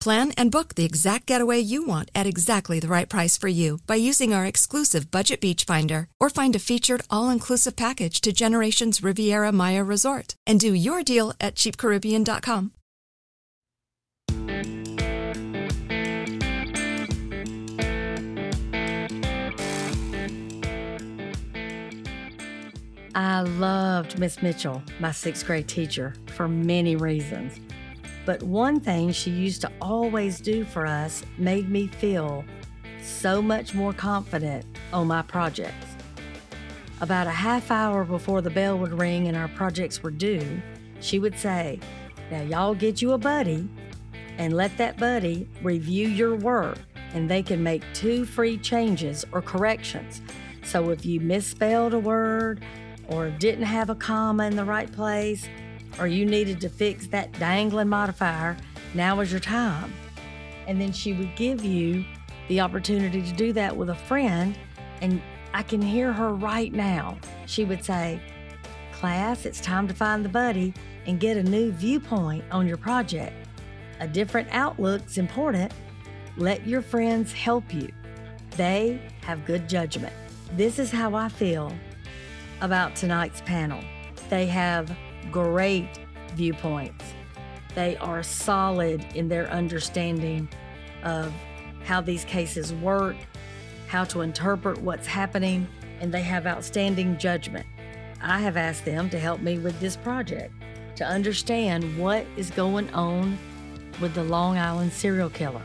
Plan and book the exact getaway you want at exactly the right price for you by using our exclusive Budget Beach Finder or find a featured all-inclusive package to Generations Riviera Maya Resort and do your deal at cheapcaribbean.com. I loved Miss Mitchell, my sixth grade teacher, for many reasons. But one thing she used to always do for us made me feel so much more confident on my projects. About a half hour before the bell would ring and our projects were due, she would say, Now, y'all get you a buddy and let that buddy review your work, and they can make two free changes or corrections. So if you misspelled a word, or didn't have a comma in the right place, or you needed to fix that dangling modifier, now is your time. And then she would give you the opportunity to do that with a friend. And I can hear her right now. She would say, Class, it's time to find the buddy and get a new viewpoint on your project. A different outlook's important. Let your friends help you. They have good judgment. This is how I feel about tonight's panel. They have great viewpoints. They are solid in their understanding of how these cases work, how to interpret what's happening, and they have outstanding judgment. I have asked them to help me with this project to understand what is going on with the Long Island serial killer.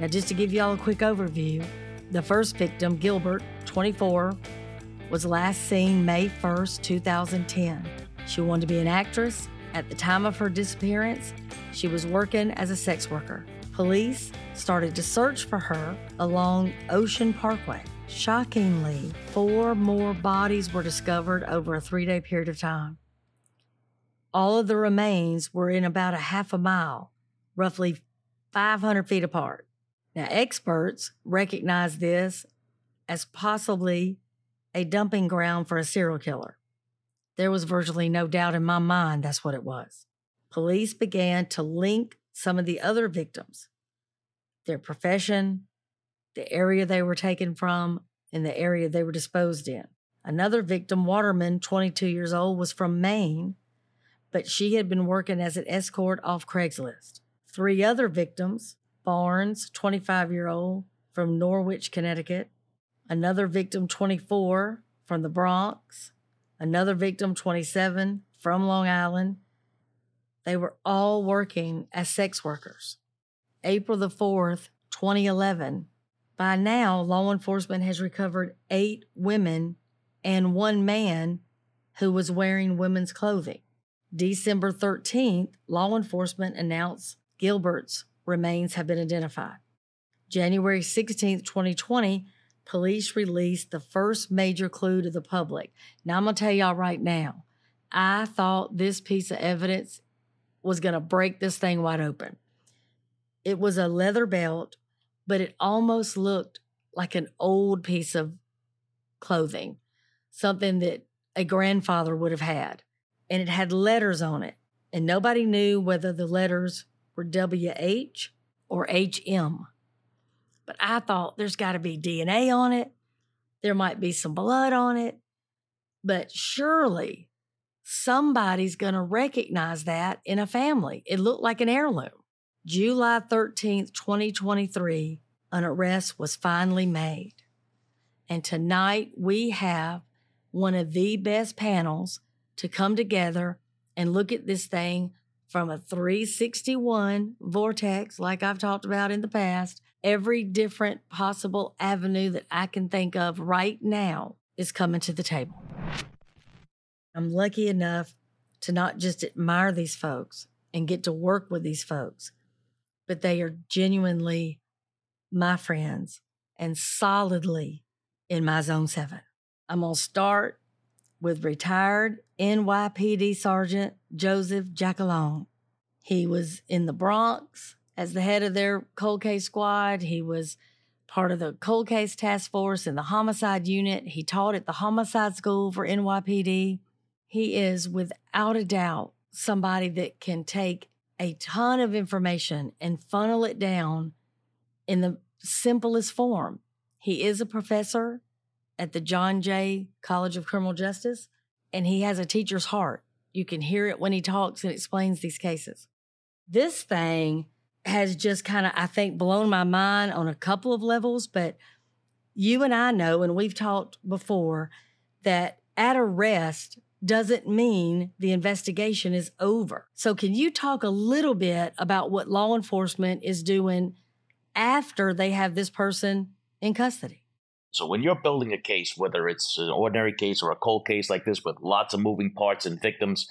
Now, just to give y'all a quick overview, the first victim, Gilbert, 24, was last seen May 1st, 2010. She wanted to be an actress. At the time of her disappearance, she was working as a sex worker. Police started to search for her along Ocean Parkway. Shockingly, four more bodies were discovered over a three day period of time. All of the remains were in about a half a mile, roughly 500 feet apart. Now, experts recognize this as possibly a dumping ground for a serial killer. There was virtually no doubt in my mind that's what it was. Police began to link some of the other victims, their profession, the area they were taken from, and the area they were disposed in. Another victim, Waterman, 22 years old, was from Maine, but she had been working as an escort off Craigslist. Three other victims, Barnes, 25 year old, from Norwich, Connecticut, another victim 24 from the Bronx, another victim 27 from Long Island. They were all working as sex workers. April the 4th, 2011. By now, law enforcement has recovered eight women and one man who was wearing women's clothing. December 13th, law enforcement announced Gilbert's remains have been identified. January 16th, 2020, police released the first major clue to the public. Now, I'm going to tell y'all right now, I thought this piece of evidence was going to break this thing wide open. It was a leather belt, but it almost looked like an old piece of clothing, something that a grandfather would have had. And it had letters on it. and nobody knew whether the letters were WH or HM. But I thought there's got to be DNA on it. There might be some blood on it. But surely somebody's going to recognize that in a family. It looked like an heirloom. July 13th, 2023, an arrest was finally made. And tonight we have one of the best panels to come together and look at this thing from a 361 vortex, like I've talked about in the past. Every different possible avenue that I can think of right now is coming to the table. I'm lucky enough to not just admire these folks and get to work with these folks, but they are genuinely my friends and solidly in my zone seven. I'm going to start with retired NYPD Sergeant Joseph Giacalone. He was in the Bronx as the head of their cold case squad. He was part of the cold case task force in the homicide unit. He taught at the homicide school for NYPD. He is without a doubt somebody that can take a ton of information and funnel it down in the simplest form. He is a professor at the John Jay College of Criminal Justice, and he has a teacher's heart. You can hear it when he talks and explains these cases. This thing has just kind of, I think, blown my mind on a couple of levels, but you and I know, and we've talked before, that at arrest doesn't mean the investigation is over. So, can you talk a little bit about what law enforcement is doing after they have this person in custody? So when you're building a case, whether it's an ordinary case or a cold case like this with lots of moving parts and victims,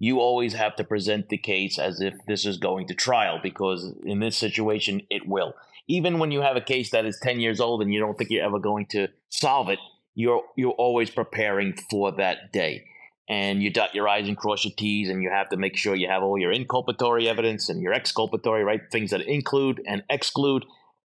you always have to present the case as if this is going to trial because in this situation it will. Even when you have a case that is 10 years old and you don't think you're ever going to solve it, you're you're always preparing for that day. And you dot your I's and cross your T's, and you have to make sure you have all your inculpatory evidence and your exculpatory, right? Things that include and exclude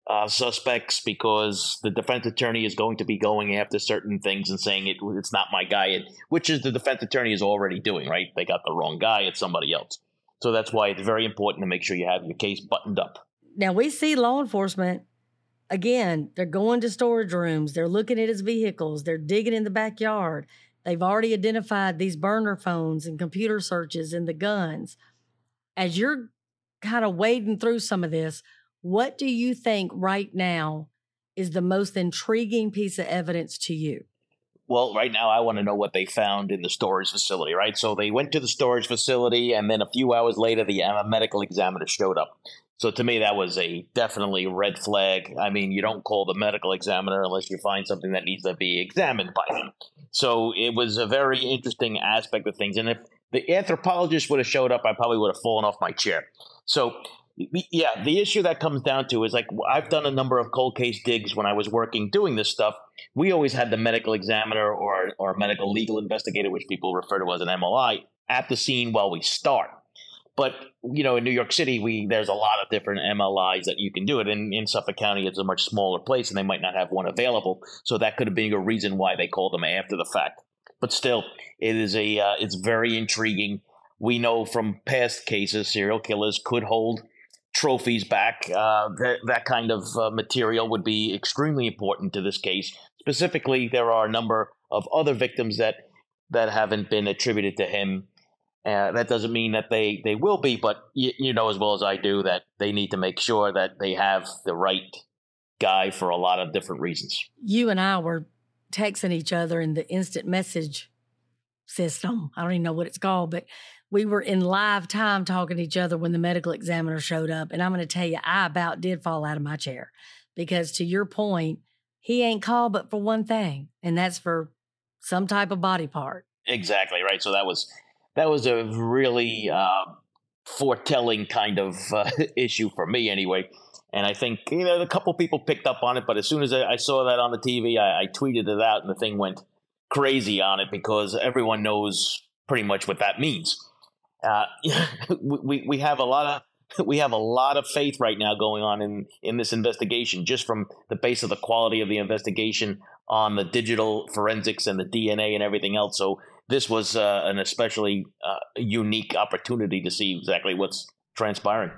uh, suspects because the defense attorney is going to be going after certain things and saying it, it's not my guy, and, which is the defense attorney is already doing, right? They got the wrong guy, it's somebody else. So that's why it's very important to make sure you have your case buttoned up. Now, we see law enforcement, again, they're going to storage rooms, they're looking at his vehicles, they're digging in the backyard. They've already identified these burner phones and computer searches and the guns. As you're kind of wading through some of this, what do you think right now is the most intriguing piece of evidence to you? Well, right now, I want to know what they found in the storage facility, right? So they went to the storage facility, and then a few hours later, the uh, medical examiner showed up. So to me, that was a definitely red flag. I mean, you don't call the medical examiner unless you find something that needs to be examined by him. So it was a very interesting aspect of things. And if the anthropologist would have showed up, I probably would have fallen off my chair. So yeah, the issue that comes down to is like I've done a number of cold case digs when I was working doing this stuff. We always had the medical examiner or or medical legal investigator, which people refer to as an MLI, at the scene while we start. But you know, in New York City, we there's a lot of different MLIs that you can do it. In in Suffolk County, it's a much smaller place, and they might not have one available. So that could have been a reason why they called them after the fact. But still, it is a uh, it's very intriguing. We know from past cases, serial killers could hold trophies back. Uh, that, that kind of uh, material would be extremely important to this case. Specifically, there are a number of other victims that that haven't been attributed to him. Uh, that doesn't mean that they, they will be, but you, you know as well as I do that they need to make sure that they have the right guy for a lot of different reasons. You and I were texting each other in the instant message system. I don't even know what it's called, but we were in live time talking to each other when the medical examiner showed up. And I'm going to tell you, I about did fall out of my chair because to your point, he ain't called but for one thing, and that's for some type of body part. Exactly right. So that was that was a really uh, foretelling kind of uh, issue for me, anyway. And I think you know a couple people picked up on it, but as soon as I, saw that on the TV, I, I tweeted it out, and the thing went crazy on it because everyone knows pretty much what that means. Uh, we we have a lot of we have a lot of faith right now going on in in this investigation, just from the base of the quality of the investigation on the digital forensics and the DNA and everything else. So this was uh, an especially uh, unique opportunity to see exactly what's transpiring.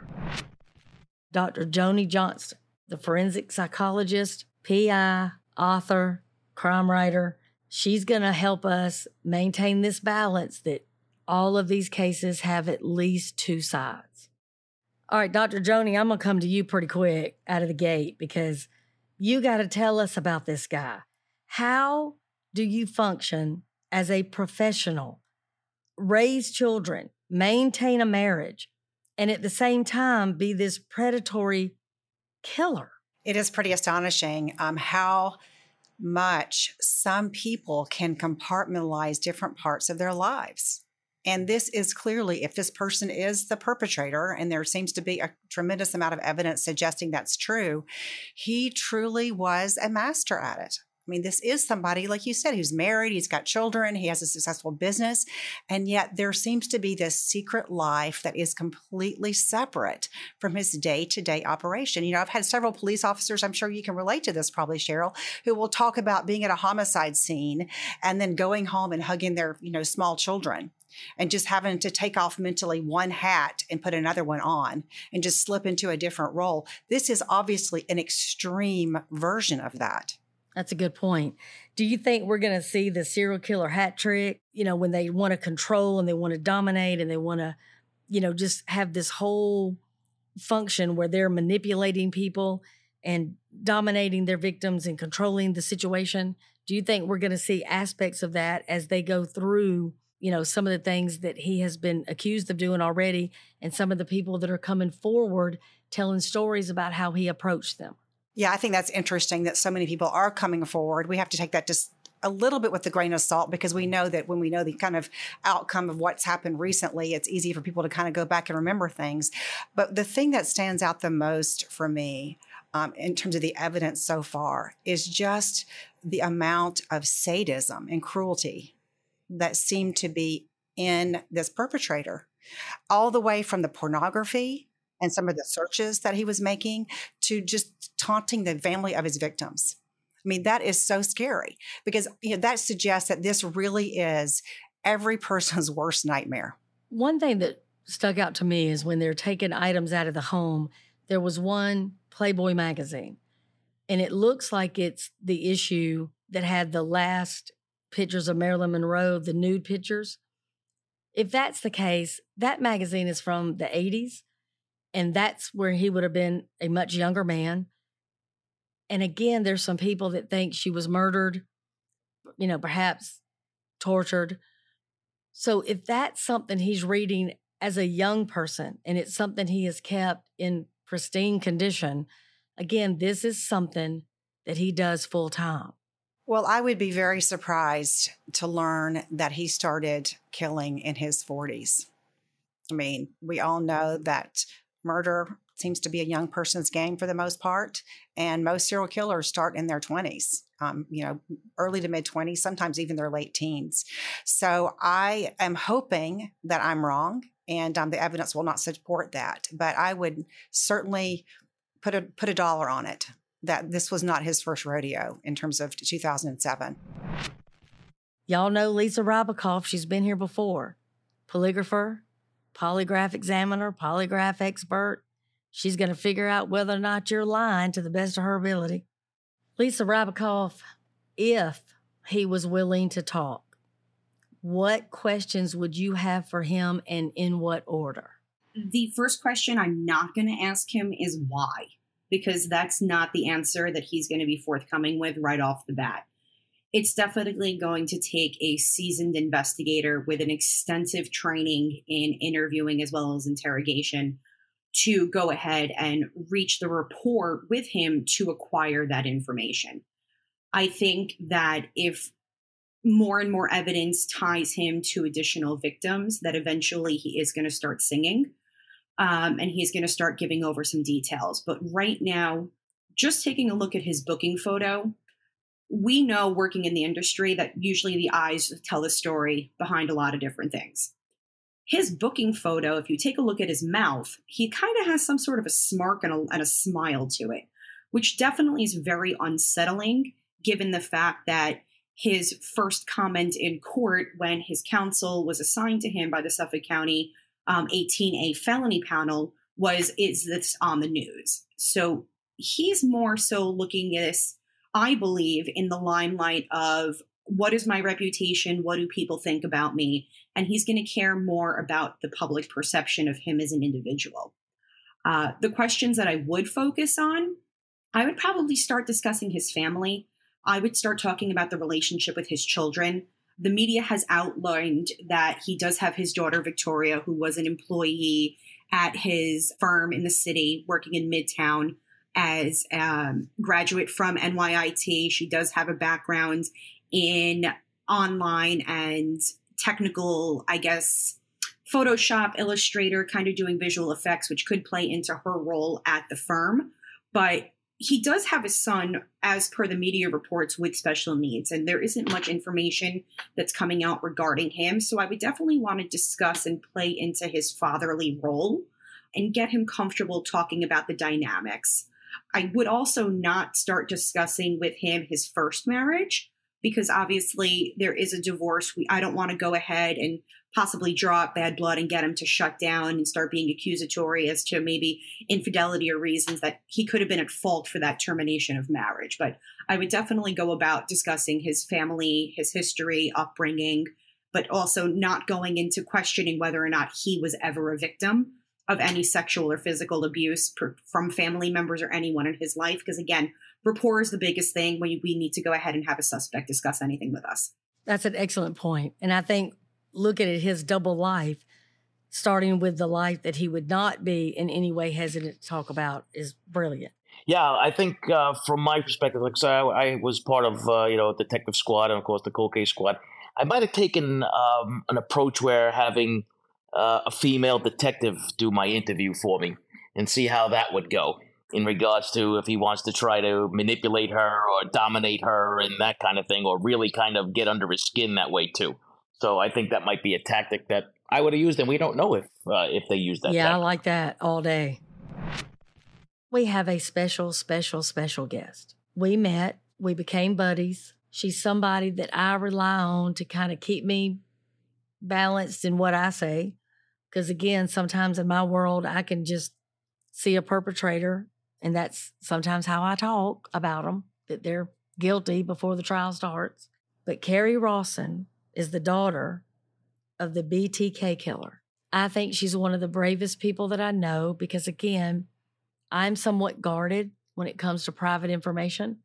Dr. Joni Johnston, the forensic psychologist, PI, author, crime writer, she's going to help us maintain this balance that all of these cases have at least two sides. All right, Dr. Joni, I'm going to come to you pretty quick out of the gate because you got to tell us about this guy. How do you function as a professional, raise children, maintain a marriage, and at the same time be this predatory killer? It is pretty astonishing um, how much some people can compartmentalize different parts of their lives. And this is clearly, if this person is the perpetrator, and there seems to be a tremendous amount of evidence suggesting that's true, he truly was a master at it. I mean, this is somebody, like you said, who's married, he's got children, he has a successful business, and yet there seems to be this secret life that is completely separate from his day to day operation. You know, I've had several police officers, I'm sure you can relate to this probably, Sheryl, who will talk about being at a homicide scene and then going home and hugging their, you know, small children and just having to take off mentally one hat and put another one on and just slip into a different role. This is obviously an extreme version of that. That's a good point. Do you think we're going to see the serial killer hat trick? You know, when they want to control and they want to dominate and they want to, you know, just have this whole function where they're manipulating people and dominating their victims and controlling the situation. Do you think we're going to see aspects of that as they go through, you know, some of the things that he has been accused of doing already and some of the people that are coming forward telling stories about how he approached them? Yeah, I think that's interesting that so many people are coming forward. We have to take that just a little bit with a grain of salt because we know that when we know the kind of outcome of what's happened recently, it's easy for people to kind of go back and remember things. But the thing that stands out the most for me um, in terms of the evidence so far is just the amount of sadism and cruelty that seemed to be in this perpetrator, all the way from the pornography and some of the searches that he was making to just taunting the family of his victims. I mean, that is so scary because you know, that suggests that this really is every person's worst nightmare. One thing that stuck out to me is when they're taking items out of the home, there was one Playboy magazine, and it looks like it's the issue that had the last pictures of Marilyn Monroe, the nude pictures. If that's the case, that magazine is from the 80s. And that's where he would have been a much younger man. And again, there's some people that think she was murdered, you know, perhaps tortured. So if that's something he's reading as a young person and it's something he has kept in pristine condition, again, this is something that he does full time. Well, I would be very surprised to learn that he started killing in his 40s. I mean, we all know that murder seems to be a young person's game for the most part, and most serial killers start in their 20s. Um, you know, early to mid 20s, sometimes even their late teens. So I am hoping that I'm wrong and um, the evidence will not support that. But I would certainly put a put a dollar on it that this was not his first rodeo in terms of 2007. Y'all know Lisa Ribacoff. She's been here before. Polygrapher, polygraph examiner, polygraph expert. She's going to figure out whether or not you're lying to the best of her ability. Lisa Ribacoff, if he was willing to talk, what questions would you have for him and in what order? The first question I'm not going to ask him is why, because that's not the answer that he's going to be forthcoming with right off the bat it's definitely going to take a seasoned investigator with an extensive training in interviewing as well as interrogation to go ahead and reach the rapport with him to acquire that information. I think that if more and more evidence ties him to additional victims, that eventually he is going to start singing um, and he's going to start giving over some details. But right now, just taking a look at his booking photo, we know working in the industry that usually the eyes tell the story behind a lot of different things. His booking photo, if you take a look at his mouth, he kind of has some sort of a smirk and a, and a smile to it, which definitely is very unsettling given the fact that his first comment in court when his counsel was assigned to him by the Suffolk County um, 18A felony panel was, Is this on the news? So he's more so looking at this, I believe, in the limelight of what is my reputation? What do people think about me? And he's going to care more about the public perception of him as an individual. Uh, the questions that I would focus on, I would probably start discussing his family. I would start talking about the relationship with his children. The media has outlined that he does have his daughter, Victoria, who was an employee at his firm in the city working in Midtown as a um, graduate from NYIT. She does have a background in online and technical, I guess, Photoshop, Illustrator, kind of doing visual effects, which could play into her role at the firm. But he does have a son, as per the media reports, with special needs, and there isn't much information that's coming out regarding him. So I would definitely want to discuss and play into his fatherly role and get him comfortable talking about the dynamics. I would also not start discussing with him his first marriage because obviously there is a divorce. We, I don't want to go ahead and possibly draw up bad blood and get him to shut down and start being accusatory as to maybe infidelity or reasons that he could have been at fault for that termination of marriage. But I would definitely go about discussing his family, his history, upbringing, but also not going into questioning whether or not he was ever a victim of any sexual or physical abuse per, from family members or anyone in his life. Because again, rapport is the biggest thing when we need to go ahead and have a suspect discuss anything with us. That's an excellent point. And I think looking at his double life, starting with the life that he would not be in any way hesitant to talk about, is brilliant. Yeah, I think uh, from my perspective, like so I, I was part of uh, you know detective squad and of course the cold case squad. I might have taken um, an approach where having uh, a female detective do my interview for me and see how that would go in regards to if he wants to try to manipulate her or dominate her and that kind of thing, or really kind of get under his skin that way too. So I think that might be a tactic that I would have used, and we don't know if uh, if they use that. Yeah, tactic. I like that all day. We have a special, special, special guest. We met. We became buddies. She's somebody that I rely on to kind of keep me balanced in what I say. Because again, sometimes in my world, I can just see a perpetrator and that's sometimes how I talk about them, that they're guilty before the trial starts. But Kerri Rawson is the daughter of the BTK killer. I think she's one of the bravest people that I know because, again, I'm somewhat guarded when it comes to private information.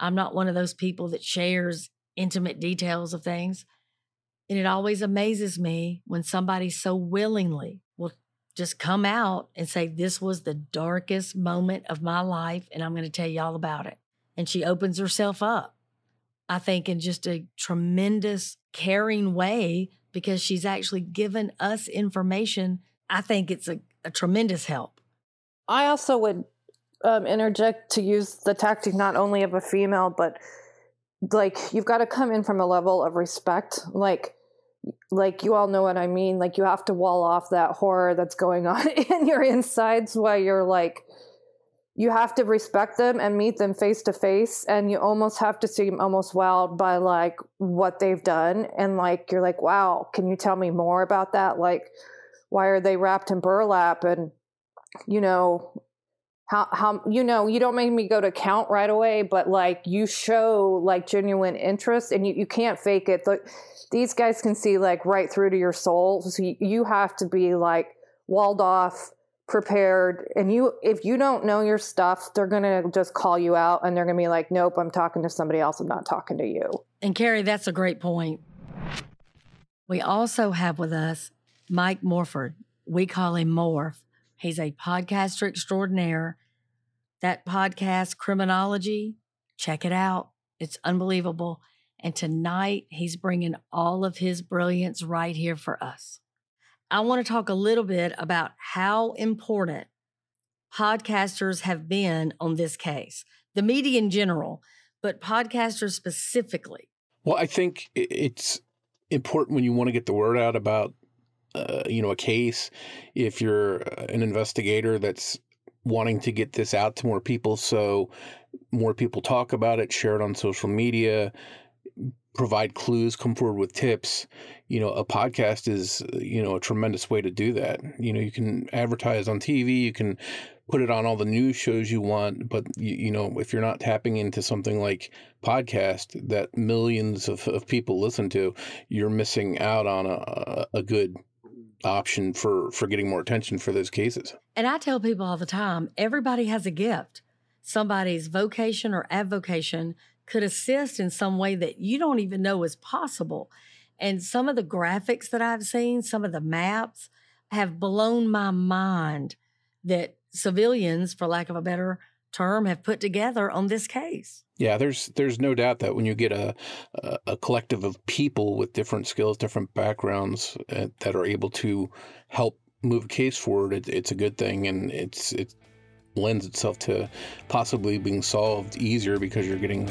I'm not one of those people that shares intimate details of things. And it always amazes me when somebody so willingly will just come out and say, This was the darkest moment of my life, and I'm going to tell you all about it. And she opens herself up, I think, in just a tremendous, caring way because she's actually given us information. I think it's a, a tremendous help. I also would um, interject to use the tactic not only of a female, but like you've got to come in from a level of respect. Like, like you all know what I mean. Like you have to wall off that horror that's going on in your insides while you're like you have to respect them and meet them face to face and you almost have to seem almost wowed by like what they've done. And like you're like wow can you tell me more about that? Like why are they wrapped in burlap? And you know how how you know you don't make me go to count right away but like you show like genuine interest and you, you can't fake it. The, these guys can see like right through to your soul. So you have to be like walled off, prepared. And you, if you don't know your stuff, they're going to just call you out and they're going to be like, nope, I'm talking to somebody else. I'm not talking to you. And Kerri, that's a great point. We also have with us Mike Morford. We call him Morph. He's a podcaster extraordinaire. That podcast, Criminology, check it out. It's unbelievable. And tonight, he's bringing all of his brilliance right here for us. I want to talk a little bit about how important podcasters have been on this case, the media in general, but podcasters specifically. Well, I think it's important when you want to get the word out about, uh, you know, a case. If you're an investigator that's wanting to get this out to more people, so more people talk about it, share it on social media, provide clues, come forward with tips. You know, a podcast is, you know, a tremendous way to do that. You know, you can advertise on TV, you can put it on all the news shows you want, but you, you know, if you're not tapping into something like podcast that millions of, of people listen to, you're missing out on a, a good option for for getting more attention for those cases. And I tell people all the time, everybody has a gift. Somebody's vocation or avocation could assist in some way that you don't even know is possible. And some of the graphics that I've seen, some of the maps have blown my mind that civilians, for lack of a better term, have put together on this case. Yeah, there's there's no doubt that when you get a a, collective of people with different skills, different backgrounds uh, that are able to help move a case forward, it, it's a good thing, and it's it lends itself to possibly being solved easier because you're getting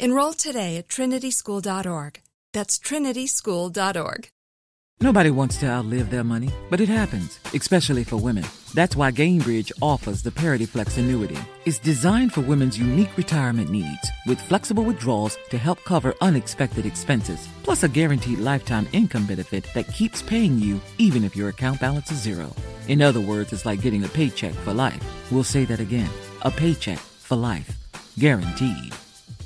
Enroll today at trinityschool.org. That's trinityschool.org. Nobody wants to outlive their money, but it happens, especially for women. That's why Gainbridge offers the Parity Flex annuity. It's designed for women's unique retirement needs with flexible withdrawals to help cover unexpected expenses, plus a guaranteed lifetime income benefit that keeps paying you even if your account balance is zero. In other words, it's like getting a paycheck for life. We'll say that again a paycheck for life. Guaranteed.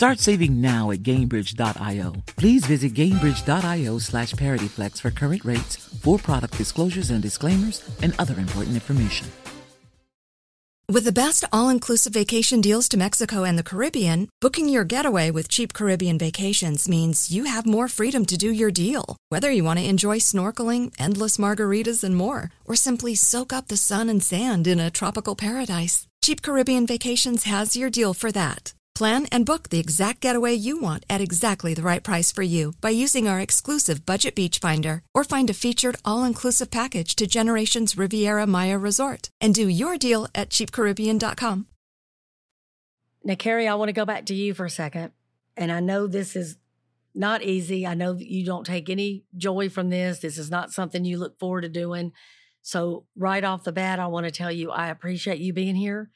Start saving now at Gainbridge.io. Please visit Gainbridge.io slash ParityFlex for current rates, for product disclosures and disclaimers, and other important information. With the best all-inclusive vacation deals to Mexico and the Caribbean, booking your getaway with cheap Caribbean vacations means you have more freedom to do your deal. Whether you want to enjoy snorkeling, endless margaritas, and more, or simply soak up the sun and sand in a tropical paradise, Cheap Caribbean Vacations has your deal for that. Plan and book the exact getaway you want at exactly the right price for you by using our exclusive Budget Beach Finder or find a featured all-inclusive package to Generations Riviera Maya Resort and do your deal at cheapcaribbean.com. Now, Kerri, I want to go back to you for a second. And I know this is not easy. I know you don't take any joy from this. This is not something you look forward to doing. So, right off the bat, I want to tell you I appreciate you being here.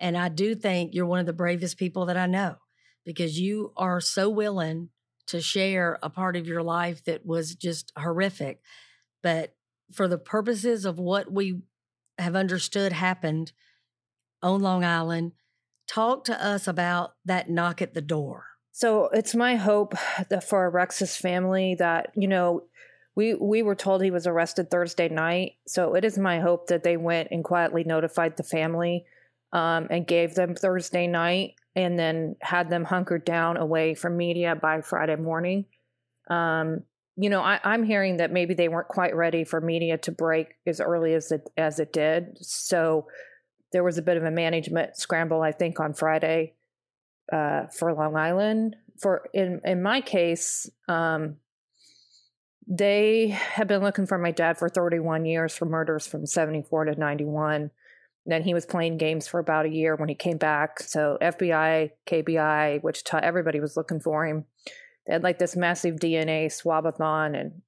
And I do think you're one of the bravest people that I know because you are so willing to share a part of your life that was just horrific. But for the purposes of what we have understood happened on Long Island, talk to us about that knock at the door. So it's my hope that for Rex's family that, you know, we we were told he was arrested Thursday night. So it is my hope that they went and quietly notified the family um, and gave them Thursday night and then had them hunkered down away from media by Friday morning. Um, you know, I, am hearing that maybe they weren't quite ready for media to break as early as it as it did. So there was a bit of a management scramble, I think, on Friday uh, for Long Island. For in in my case, um, they have been looking for my dad for 31 years for murders from 74 to 91. Then he was playing games for about a year when he came back. So FBI, KBI, Wichita, everybody was looking for him. They had like this massive DNA swabathon and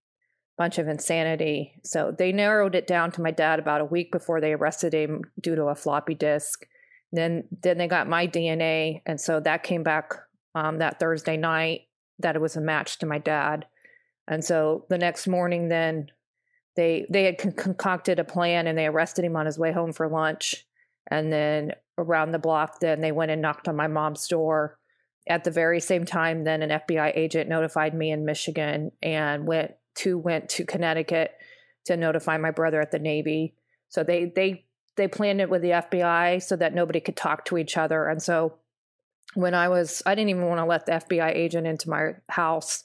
bunch of insanity. So they narrowed it down to my dad about a week before they arrested him due to a floppy disk. Then then they got my DNA, and so that came back um, that Thursday night that it was a match to my dad. And so the next morning, then they they had con- concocted a plan and they arrested him on his way home for lunch and then around the block then they went and knocked on my mom's door at the very same time then an FBI agent notified me in Michigan and went to went to Connecticut to notify my brother at the Navy. So they they they planned it with the FBI so that nobody could talk to each other. And so when I was, I didn't even want to let the FBI agent into my house.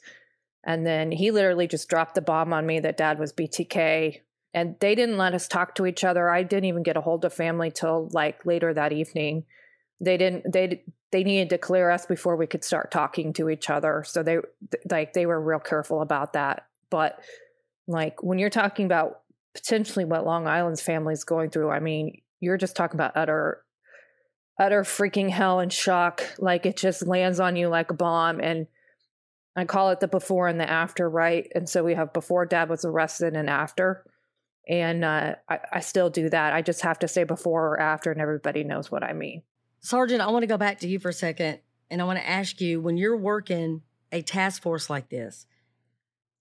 And then he literally just dropped the bomb on me that dad was BTK. And they didn't let us talk to each other. I didn't even get a hold of family till like later that evening. They didn't, they, they needed to clear us before we could start talking to each other. So they, like, they were real careful about that. But like, when you're talking about potentially what Long Island's family is going through, I mean, you're just talking about utter utter freaking hell and shock. Like it just lands on you like a bomb. And I call it the before and the after, right? And so we have before dad was arrested and after. And uh, I, I still do that. I just have to say before or after, and everybody knows what I mean. Sergeant, I want to go back to you for a second. And I want to ask you when you're working a task force like this,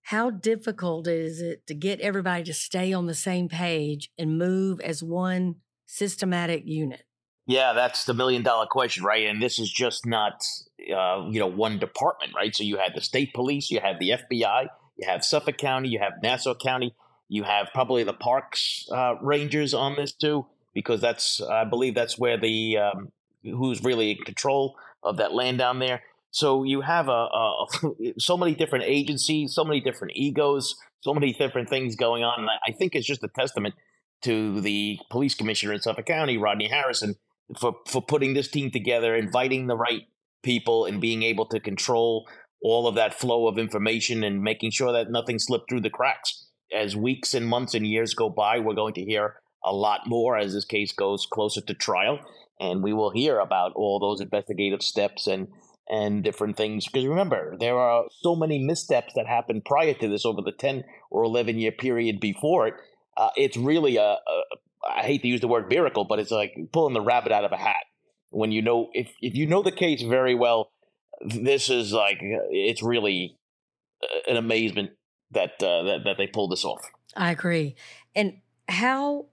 how difficult is it to get everybody to stay on the same page and move as one systematic unit? Yeah, that's the million dollar question, right? And this is just not, uh, you know, one department, right? So you have the state police, you have the FBI, you have Suffolk County, you have Nassau County, you have probably the parks uh, rangers on this too, because that's, I believe, that's where the um, who's really in control of that land down there. So you have a, a so many different agencies, so many different egos, so many different things going on. And I think it's just a testament to the police commissioner in Suffolk County, Rodney Harrison, for for putting this team together, inviting the right people, and being able to control all of that flow of information and making sure that nothing slipped through the cracks. As weeks and months and years go by, we're going to hear a lot more as this case goes closer to trial, and we will hear about all those investigative steps and and different things. Because remember, there are so many missteps that happened prior to this over the 10 or 11 year period before it. Uh, it's really a, a, I hate to use the word miracle, but it's like pulling the rabbit out of a hat. When you know, if if you know the case very well, this is like it's really an amazement that uh, that that they pulled this off. I agree. And how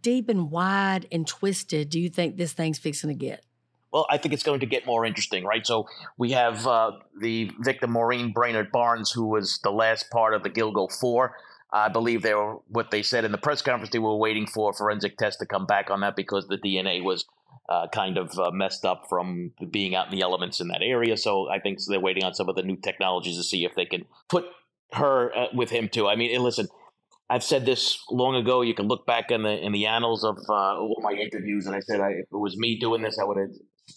deep and wide and twisted do you think this thing's fixing to get? Well, I think it's going to get more interesting, right? So we have uh, the victim Maureen Brainard Barnes, who was the last part of the Gilgo Four. I believe they were what they said in the press conference. They were waiting for forensic tests to come back on that because the DNA was uh, kind of uh, messed up from being out in the elements in that area. So I think they're waiting on some of the new technologies to see if they can put her uh, with him too. I mean, listen, I've said this long ago. You can look back in the in the annals of uh, all my interviews, and I said I, if it was me doing this, I would have.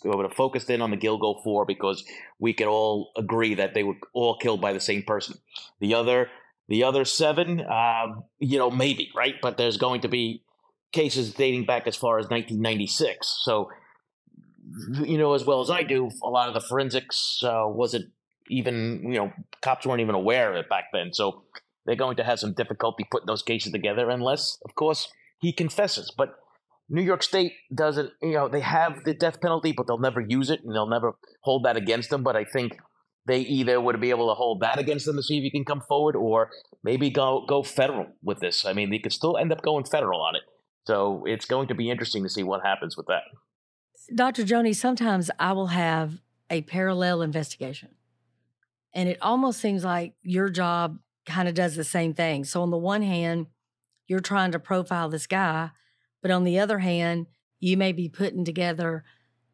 I would have focused in on the Gilgo Four because we could all agree that they were all killed by the same person. The other the other seven, uh, you know, maybe, right? But there's going to be cases dating back as far as 1996. So, you know, as well as I do, a lot of the forensics uh, wasn't even, you know, cops weren't even aware of it back then. So they're going to have some difficulty putting those cases together unless, of course, he confesses. But New York State doesn't, you know, they have the death penalty, but they'll never use it and they'll never hold that against them. But I think they either would be able to hold that against them to see if he can come forward, or maybe go go federal with this. I mean, they could still end up going federal on it. So it's going to be interesting to see what happens with that. Dr. Joni, sometimes I will have a parallel investigation. And it almost seems like your job kind of does the same thing. So, on the one hand, you're trying to profile this guy, but on the other hand, you may be putting together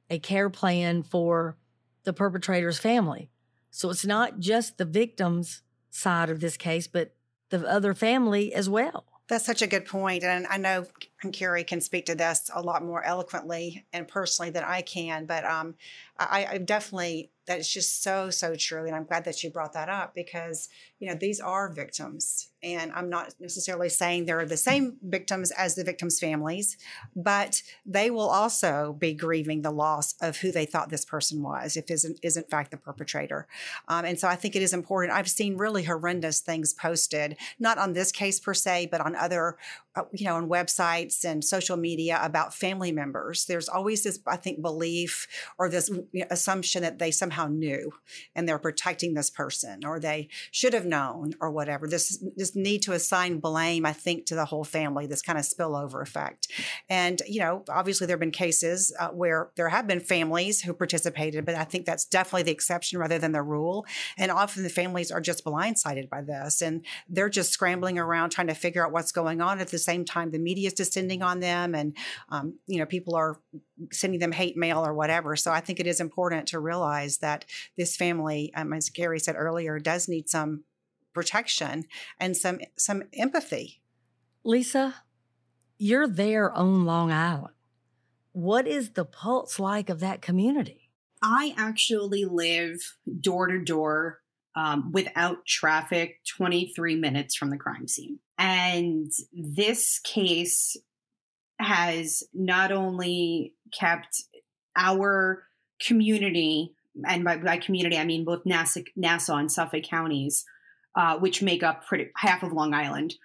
a care plan for the perpetrator's family. So it's not just the victim's side of this case, but the other family as well. That's such a good point. And I know Kerri can speak to this a lot more eloquently and personally than I can, but um, I, I definitely that is just so so true and i'm glad that you brought that up because you know these are victims and i'm not necessarily saying they're the same victims as the victims families but they will also be grieving the loss of who they thought this person was if isn't is in fact the perpetrator. Um, and so i think it is important. I've seen really horrendous things posted not on this case per se but on other uh, you know on websites and social media about family members. There's always this i think belief or this assumption that they somehow knew and they're protecting this person or they should have known or whatever. This this need to assign blame, I think, to the whole family, this kind of spillover effect. And, you know, obviously there have been cases uh, where there have been families who participated, but I think that's definitely the exception rather than the rule. And often the families are just blindsided by this and they're just scrambling around trying to figure out what's going on. At the same time, the media is descending on them and, um, you know, people are sending them hate mail or whatever. So I think it is important to realize that this family, um, as Gary said earlier, does need some protection and some some empathy. Lisa, you're there on Long Island. What is the pulse like of that community? I actually live door to door um, without traffic, 23 minutes from the crime scene. And this case has not only kept our community, and by, by community, I mean both Nassau, Nassau and Suffolk counties, uh, which make up pretty, half of Long Island,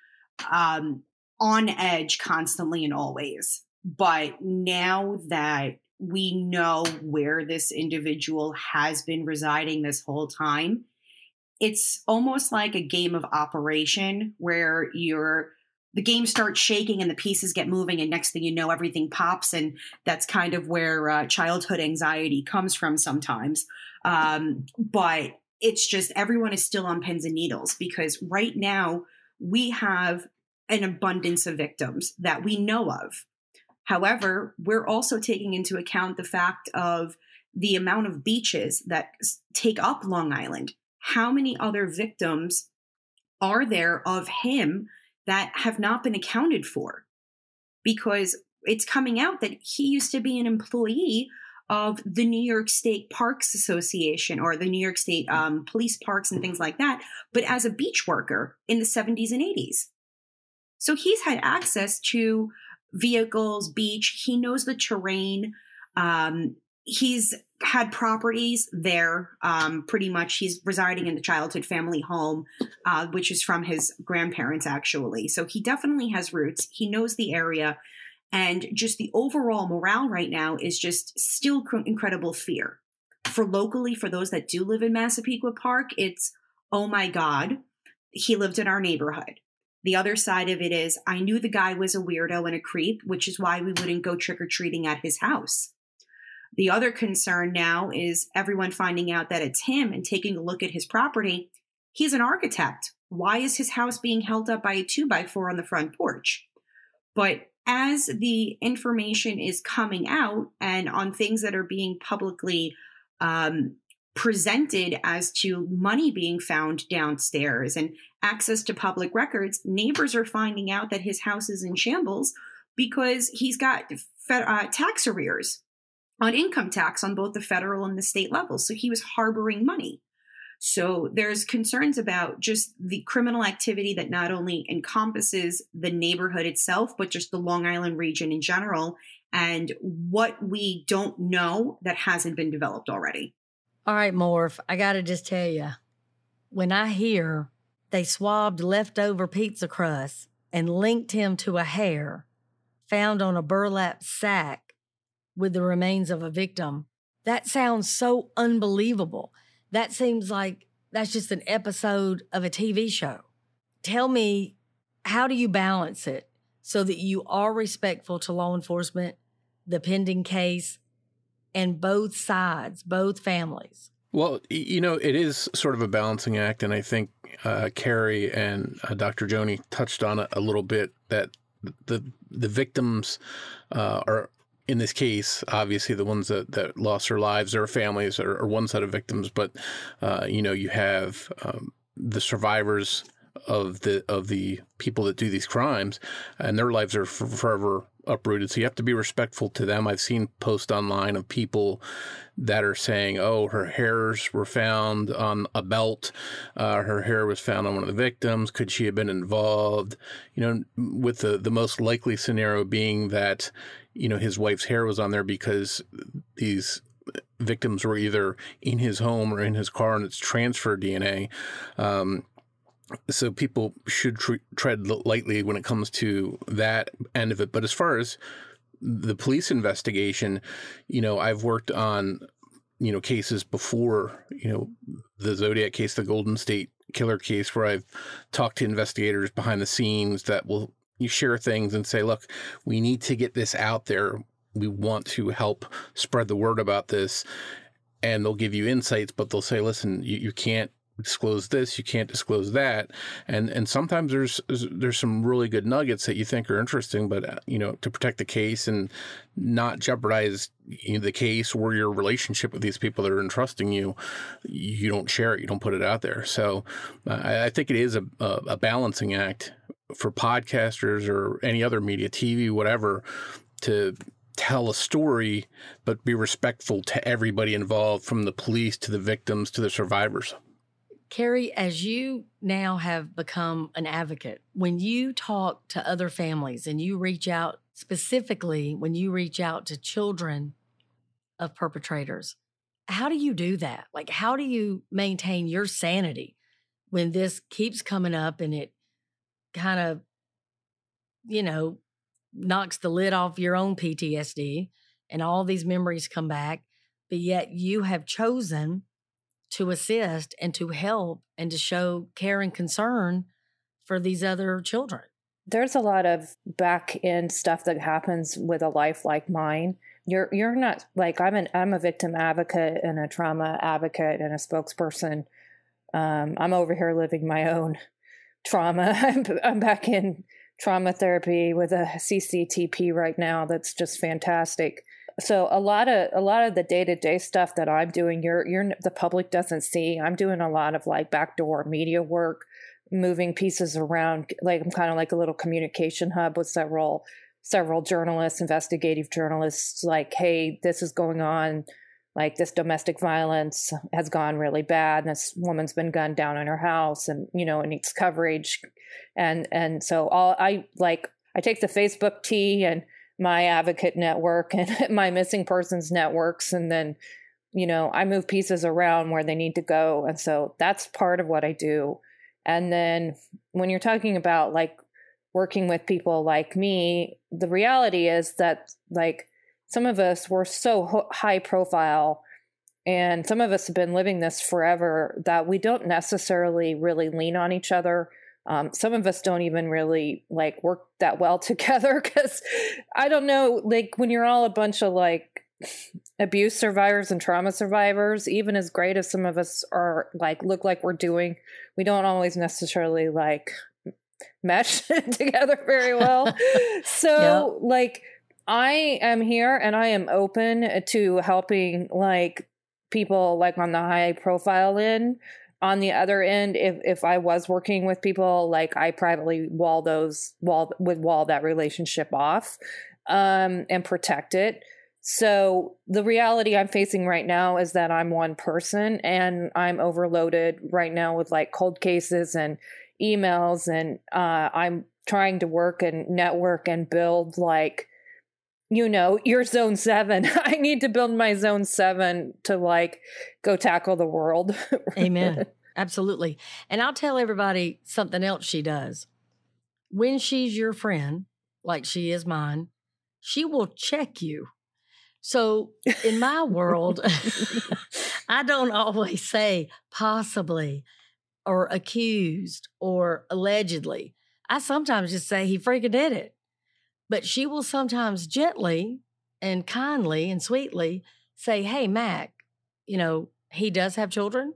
um, on edge constantly and always. But now that we know where this individual has been residing this whole time, it's almost like a game of operation where you're the game starts shaking and the pieces get moving and next thing you know everything pops and that's kind of where uh, childhood anxiety comes from sometimes um, but it's just everyone is still on pins and needles because right now we have an abundance of victims that we know of. However we're also taking into account the fact of the amount of beaches that take up long island. How many other victims are there of him that have not been accounted for? Because it's coming out that he used to be an employee of the New York State Parks Association or the New York State um, police parks and things like that, but as a beach worker in the 70s and 80s. So he's had access to vehicles, beach. He knows the terrain. Um, he's had properties there. Um, pretty much, he's residing in the childhood family home, uh, which is from his grandparents, actually. So he definitely has roots. He knows the area. And just the overall morale right now is just still incredible fear. For locally, for those that do live in Massapequa Park, it's, oh my God, he lived in our neighborhood. The other side of it is, I knew the guy was a weirdo and a creep, which is why we wouldn't go trick or treating at his house. The other concern now is everyone finding out that it's him and taking a look at his property. He's an architect. Why is his house being held up by a two by four on the front porch? But as the information is coming out and on things that are being publicly um, presented as to money being found downstairs and access to public records, neighbors are finding out that his house is in shambles because he's got uh, tax arrears on income tax on both the federal and the state level. So he was harboring money. So there's concerns about just the criminal activity that not only encompasses the neighborhood itself, but just the Long Island region in general, and what we don't know that hasn't been developed already. All right, Morph, I got to just tell you, when I hear they swabbed leftover pizza crust and linked him to a hair found on a burlap sack with the remains of a victim. That sounds so unbelievable. That seems like that's just an episode of a TV show. Tell me, how do you balance it so that you are respectful to law enforcement, the pending case, and both sides, both families? Well, you know, it is sort of a balancing act. And I think uh, Kerri and uh, Dr. Joni touched on it a little bit that the the victims uh, are in this case, obviously the ones that, that lost their lives, their families are, are one set of victims, but uh, you know you have um, the survivors of the of the people that do these crimes, and their lives are forever uprooted. So you have to be respectful to them. I've seen posts online of people that are saying, "Oh, her hairs were found on a belt. Uh, her hair was found on one of the victims. Could she have been involved?" You know, with the the most likely scenario being that you know his wife's hair was on there because these victims were either in his home or in his car, and it's transfer DNA. Um, so people should tre- tread lightly when it comes to that end of it. But as far as the police investigation, you know, I've worked on you know cases before, you know, the Zodiac case, the Golden State killer case where I've talked to investigators behind the scenes that will you share things and say, look, we need to get this out there. We want to help spread the word about this. And they'll give you insights, but they'll say, listen, you, you can't disclose this, you can't disclose that, and and sometimes there's there's some really good nuggets that you think are interesting, but uh, you know to protect the case and not jeopardize you know, the case or your relationship with these people that are entrusting you, you don't share it, you don't put it out there. So uh, I, think it is a, a balancing act for podcasters or any other media, TV, whatever, to tell a story, but be respectful to everybody involved, from the police to the victims to the survivors. Kerri, as you now have become an advocate, when you talk to other families and you reach out specifically when you reach out to children of perpetrators, how do you do that? Like, how do you maintain your sanity when this keeps coming up and it kind of, you know, knocks the lid off your own PTSD and all these memories come back, but yet you have chosen to assist and to help and to show care and concern for these other children. There's a lot of back end stuff that happens with a life like mine. You're you're not like I'm an I'm a victim advocate and a trauma advocate and a spokesperson. Um, I'm over here living my own trauma. I'm, I'm back in trauma therapy with a CCTP right now. That's just fantastic so a lot of a lot of the day-to-day stuff that i'm doing you're you're the public doesn't see. I'm doing a lot of like backdoor media work moving pieces around like i'm kind of like a little communication hub with several several journalists investigative journalists like hey this is going on. Like this domestic violence has gone really bad this woman's been gunned down in her house and you know it needs coverage. And and so all i like i take the facebook tea and my advocate network and my missing persons networks. And then you know i move pieces around where they need to go. And so that's part of what i do. And then when you're talking about like working with people like me the reality is that like some of us were so high profile and some of us have been living this forever that we don't necessarily really lean on each other um, some of us don't even really like work that well together because I don't know, like when you're all a bunch of like abuse survivors and trauma survivors, even as great as some of us are like look like we're doing, we don't always necessarily like mesh together very well. so yep. like I am here and I am open to helping like people like on the high profile end on the other end, if if I was working with people, like I privately wall those wall would wall that relationship off um, and protect it. So the reality I'm facing right now is that I'm one person and I'm overloaded right now with like cold cases and emails, and uh, I'm trying to work and network and build like you know, your zone seven. I need to build my zone seven to like go tackle the world. Amen. Absolutely. And I'll tell everybody something else she does. When she's your friend, like she is mine, she will check you. So in my world, I don't always say possibly or accused or allegedly. I sometimes just say he freaking did it. But she will sometimes gently and kindly and sweetly say, Hey, Mac, you know, he does have children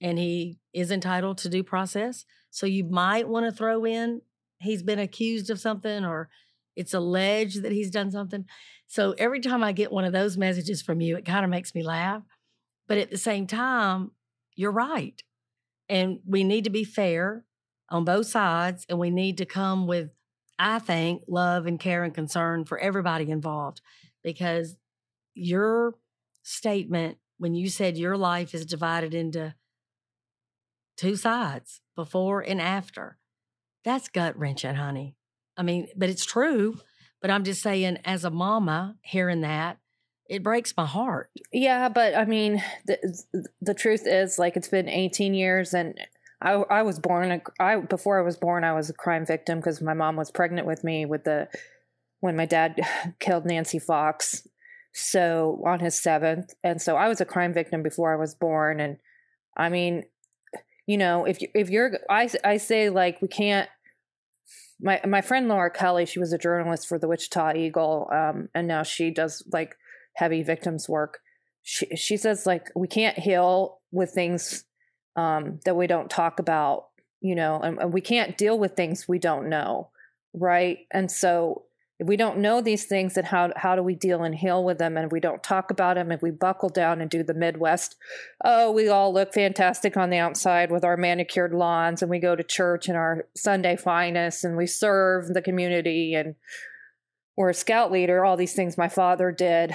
and he is entitled to due process. So you might want to throw in he's been accused of something or it's alleged that he's done something. So every time I get one of those messages from you, it kind of makes me laugh. But at the same time, you're right. And we need to be fair on both sides and we need to come with I think, love and care and concern for everybody involved because your statement when you said your life is divided into two sides, before and after, that's gut wrenching, honey. I mean, but it's true. But I'm just saying, as a mama, hearing that, it breaks my heart. Yeah, but I mean, the the truth is, like, it's been 18 years, and I, I was born. I before I was born, I was a crime victim because my mom was pregnant with me with the when my dad killed Nancy Fox. So on his seventh, and so I was a crime victim before I was born. And I mean, you know, if you, if you're, I I say like we can't. My my friend Laura Kelly, she was a journalist for the Wichita Eagle, um, and now she does like heavy victims work. She she says like we can't heal with things um, that we don't talk about, you know, and, and we can't deal with things we don't know, right? And so if we don't know these things, then how how do we deal and heal with them? And if we don't talk about them, if we buckle down and do the Midwest, oh, we all look fantastic on the outside with our manicured lawns, and we go to church in our Sunday finest, and we serve the community, and we're a scout leader. All these things my father did,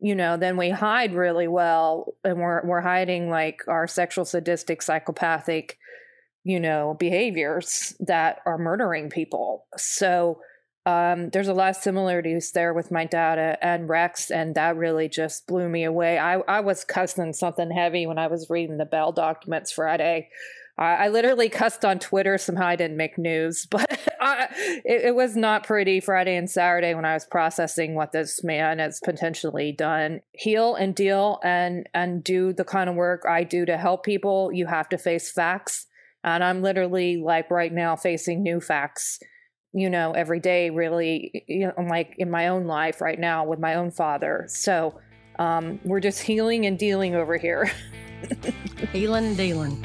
you know. Then we hide really well, and we're we're hiding like our sexual, sadistic, psychopathic, you know, behaviors that are murdering people. So um, there's a lot of similarities there with my dad and Rex, and that really just blew me away. I, I was cussing something heavy when I was reading the Bell documents Friday. I, I literally cussed on Twitter. Somehow I didn't make news, but I, it, it was not pretty Friday and Saturday when I was processing what this man has potentially done. Heal and deal and and do the kind of work I do to help people. You have to face facts, and I'm literally like right now facing new facts you know, every day, really, you know, like in my own life right now with my own father. So um, we're just healing and dealing over here. healing and dealing.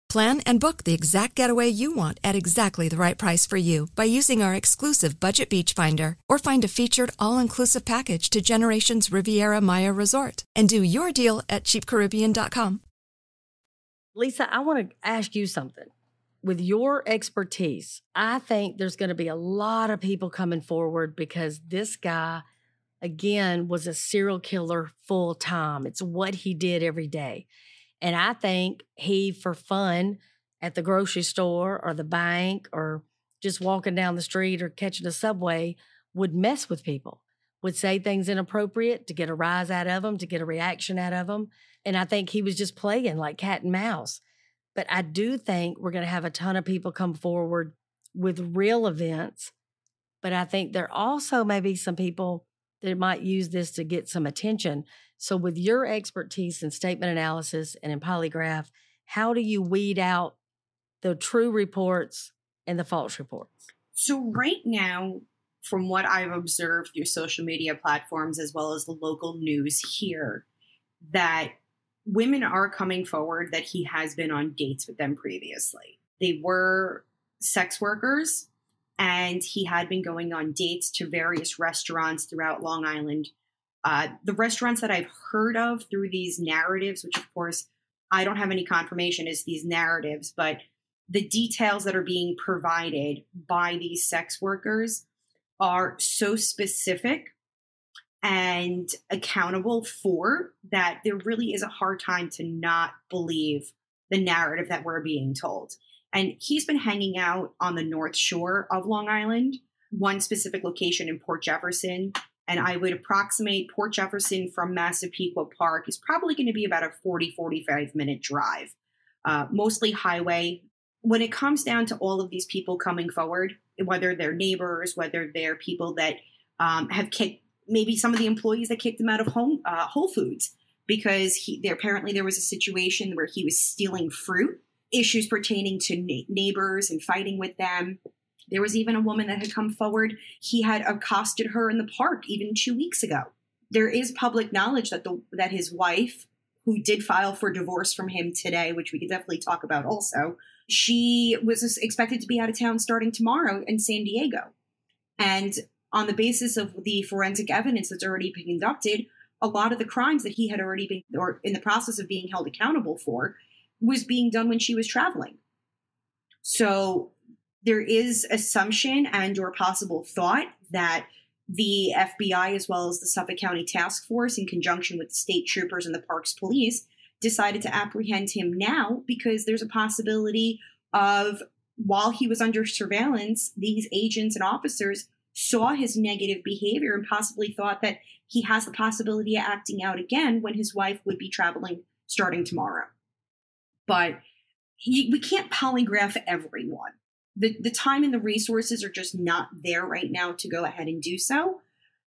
Plan and book the exact getaway you want at exactly the right price for you by using our exclusive Budget Beach Finder or find a featured all-inclusive package to Generations Riviera Maya Resort and do your deal at cheapcaribbean.com. Lisa, I want to ask you something. With your expertise, I think there's going to be a lot of people coming forward because this guy again was a serial killer full time. It's what he did every day. And I think he, for fun at the grocery store or the bank or just walking down the street or catching a subway, would mess with people, would say things inappropriate to get a rise out of them, to get a reaction out of them. And I think he was just playing like cat and mouse. But I do think we're going to have a ton of people come forward with real events. But I think there also may be some people that might use this to get some attention. So, with your expertise in statement analysis and in polygraph, how do you weed out the true reports and the false reports? So, right now, from what I've observed through social media platforms as well as the local news here, that women are coming forward that he has been on dates with them previously. They were sex workers and he had been going on dates to various restaurants throughout Long Island. Uh, the restaurants that I've heard of through these narratives, which of course I don't have any confirmation is these narratives, but the details that are being provided by these sex workers are so specific and accountable for that there really is a hard time to not believe the narrative that we're being told. And he's been hanging out on the North Shore of Long Island, one specific location in Port Jefferson. And I would approximate Port Jefferson from Massapequa Park is probably going to be about a 40, 45 minute drive, uh, mostly highway. When it comes down to all of these people coming forward, whether they're neighbors, whether they're people that um, have kicked, maybe some of the employees that kicked them out of home, uh, Whole Foods because he, apparently there was a situation where he was stealing fruit issues pertaining to na- neighbors and fighting with them. There was even a woman that had come forward. He had accosted her in the park even two weeks ago. There is public knowledge that the that his wife, who did file for divorce from him today, which we could definitely talk about also, she was expected to be out of town starting tomorrow in San Diego. And on the basis of the forensic evidence that's already been conducted, a lot of the crimes that he had already been or in the process of being held accountable for was being done when she was traveling. So there is assumption and or possible thought that the FBI as well as the Suffolk County Task Force in conjunction with the state troopers and the Parks Police decided to apprehend him now because there's a possibility of while he was under surveillance these agents and officers saw his negative behavior and possibly thought that he has the possibility of acting out again when his wife would be traveling starting tomorrow but he, we can't polygraph everyone. The, the time and the resources are just not there right now to go ahead and do so.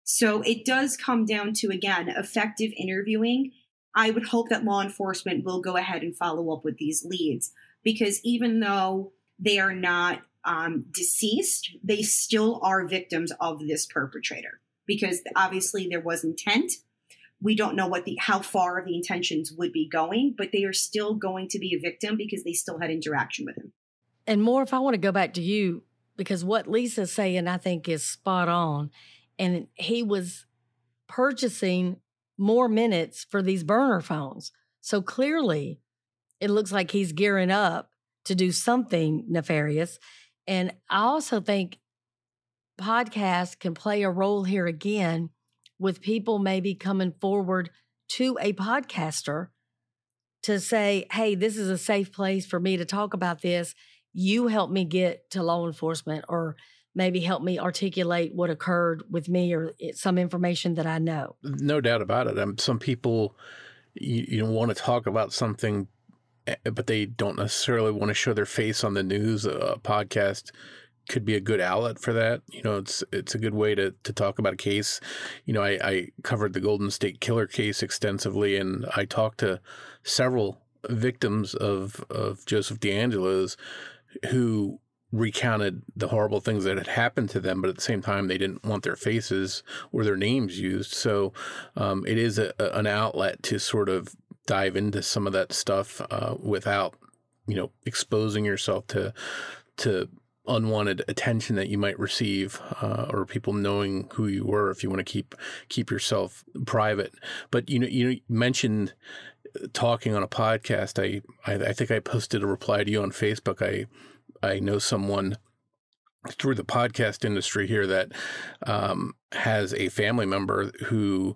So it does come down to, again, effective interviewing. I would hope that law enforcement will go ahead and follow up with these leads because even though they are not um, deceased, they still are victims of this perpetrator because obviously there was intent we don't know what the how far the intentions would be going, but they are still going to be a victim because they still had interaction with him. And more, if I want to go back to you, because what Lisa's saying, I think, is spot on. And he was purchasing more minutes for these burner phones. So clearly, it looks like he's gearing up to do something nefarious. And I also think podcasts can play a role here again with people maybe coming forward to a podcaster to say, hey, this is a safe place for me to talk about this. You help me get to law enforcement or maybe help me articulate what occurred with me or some information that I know. No doubt about it. Um, some people you, you want to talk about something, eh, but they don't necessarily want to show their face on the news. A podcast could be a good outlet for that. You know, it's it's a good way to to talk about a case. You know, I, I covered the Golden State Killer case extensively, and I talked to several victims of of Joseph DeAngelo's who recounted the horrible things that had happened to them, but at the same time, they didn't want their faces or their names used. So um, it is a, an outlet to sort of dive into some of that stuff uh, without, you know, exposing yourself to to unwanted attention that you might receive uh, or people knowing who you were if you want to keep keep yourself private but you know you mentioned talking on a podcast I, I, I think i posted a reply to you on facebook i i know someone through the podcast industry here that um, has a family member who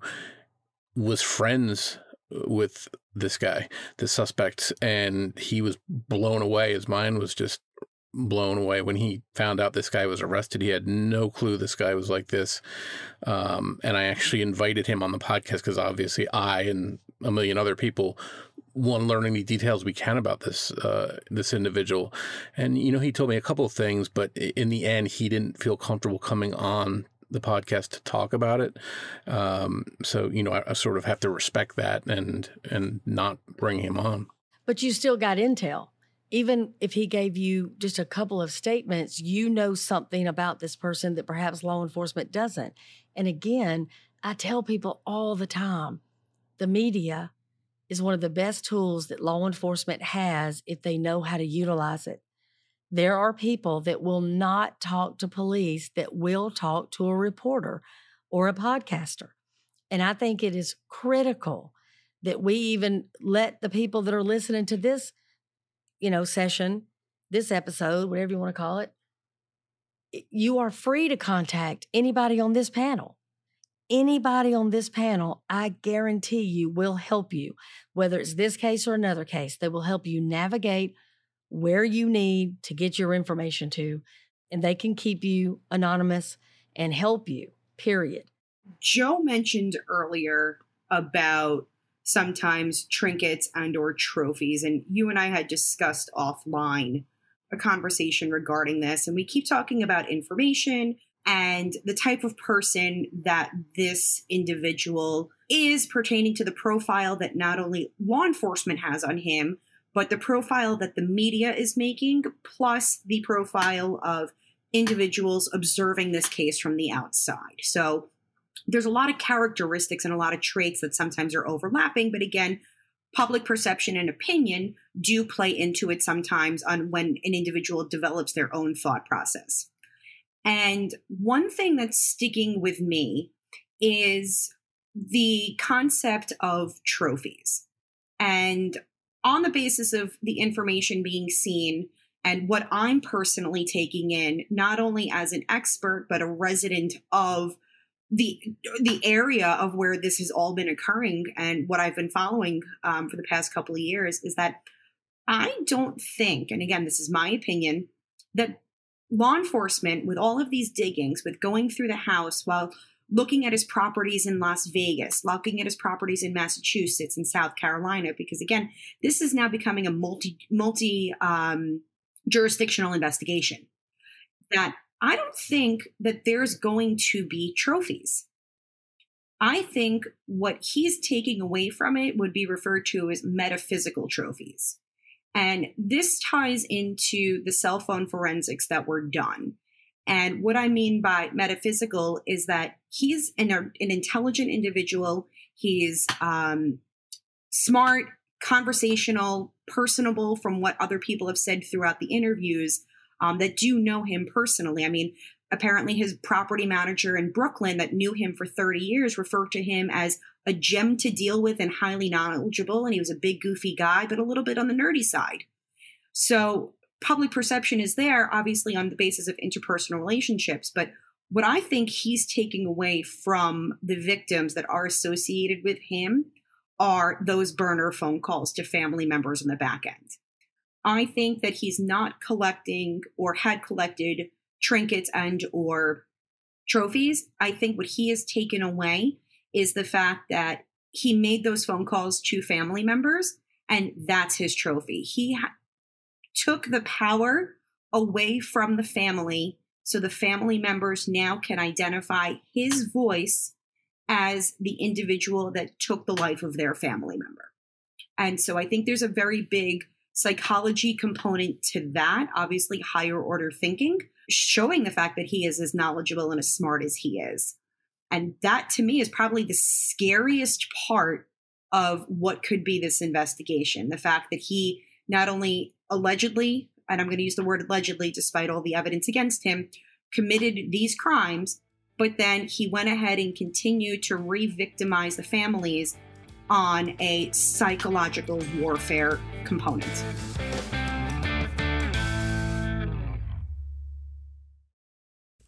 was friends with this guy, the suspect, and he was blown away. His mind was just blown away when he found out this guy was arrested. He had no clue this guy was like this. Um, and I actually invited him on the podcast because obviously I and a million other people want to learn any details we can about this uh, this individual. And you know, he told me a couple of things, but in the end, he didn't feel comfortable coming on the podcast to talk about it. Um, so you know, I, I sort of have to respect that and and not bring him on. But you still got intel even if he gave you just a couple of statements, you know something about this person that perhaps law enforcement doesn't. And again, I tell people all the time the media is one of the best tools that law enforcement has if they know how to utilize it. There are people that will not talk to police that will talk to a reporter or a podcaster. And I think it is critical that we even let the people that are listening to this you know, session, this episode, whatever you want to call it, you are free to contact anybody on this panel. Anybody on this panel, I guarantee you, will help you, whether it's this case or another case. They will help you navigate where you need to get your information to, and they can keep you anonymous and help you, period. Joe mentioned earlier about sometimes trinkets and or trophies and you and I had discussed offline a conversation regarding this and we keep talking about information and the type of person that this individual is pertaining to the profile that not only law enforcement has on him but the profile that the media is making plus the profile of individuals observing this case from the outside so there's a lot of characteristics and a lot of traits that sometimes are overlapping. But again, public perception and opinion do play into it sometimes on when an individual develops their own thought process. And one thing that's sticking with me is the concept of trophies. And on the basis of the information being seen and what I'm personally taking in, not only as an expert, but a resident of the the area of where this has all been occurring and what I've been following um, for the past couple of years is that I don't think, and again, this is my opinion, that law enforcement, with all of these diggings, with going through the house while looking at his properties in Las Vegas, looking at his properties in Massachusetts and South Carolina, because again, this is now becoming a multi multi um, jurisdictional investigation. That I don't think that there's going to be trophies. I think what he's taking away from it would be referred to as metaphysical trophies. And this ties into the cell phone forensics that were done. And what I mean by metaphysical is that he's an, an intelligent individual. He's um, smart, conversational, personable from what other people have said throughout the interviews um, that do know him personally. I mean, apparently his property manager in Brooklyn that knew him for 30 years referred to him as a gem to deal with and highly knowledgeable. And he was a big, goofy guy, but a little bit on the nerdy side. So public perception is there, obviously, on the basis of interpersonal relationships. But what I think he's taking away from the victims that are associated with him are those burner phone calls to family members on the back end. I think that he's not collecting or had collected trinkets and or trophies. I think what he has taken away is the fact that he made those phone calls to family members and that's his trophy. He ha- took the power away from the family so the family members now can identify his voice as the individual that took the life of their family member. And so I think there's a very big psychology component to that, obviously higher order thinking, showing the fact that he is as knowledgeable and as smart as he is. And that to me is probably the scariest part of what could be this investigation. The fact that he not only allegedly, and I'm going to use the word allegedly despite all the evidence against him, committed these crimes, but then he went ahead and continued to re victimize the families on a psychological warfare component.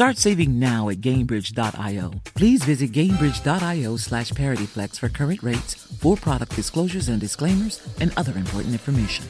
Start saving now at Gainbridge.io. Please visit Gainbridge.io slash ParityFlex for current rates, for product disclosures and disclaimers, and other important information.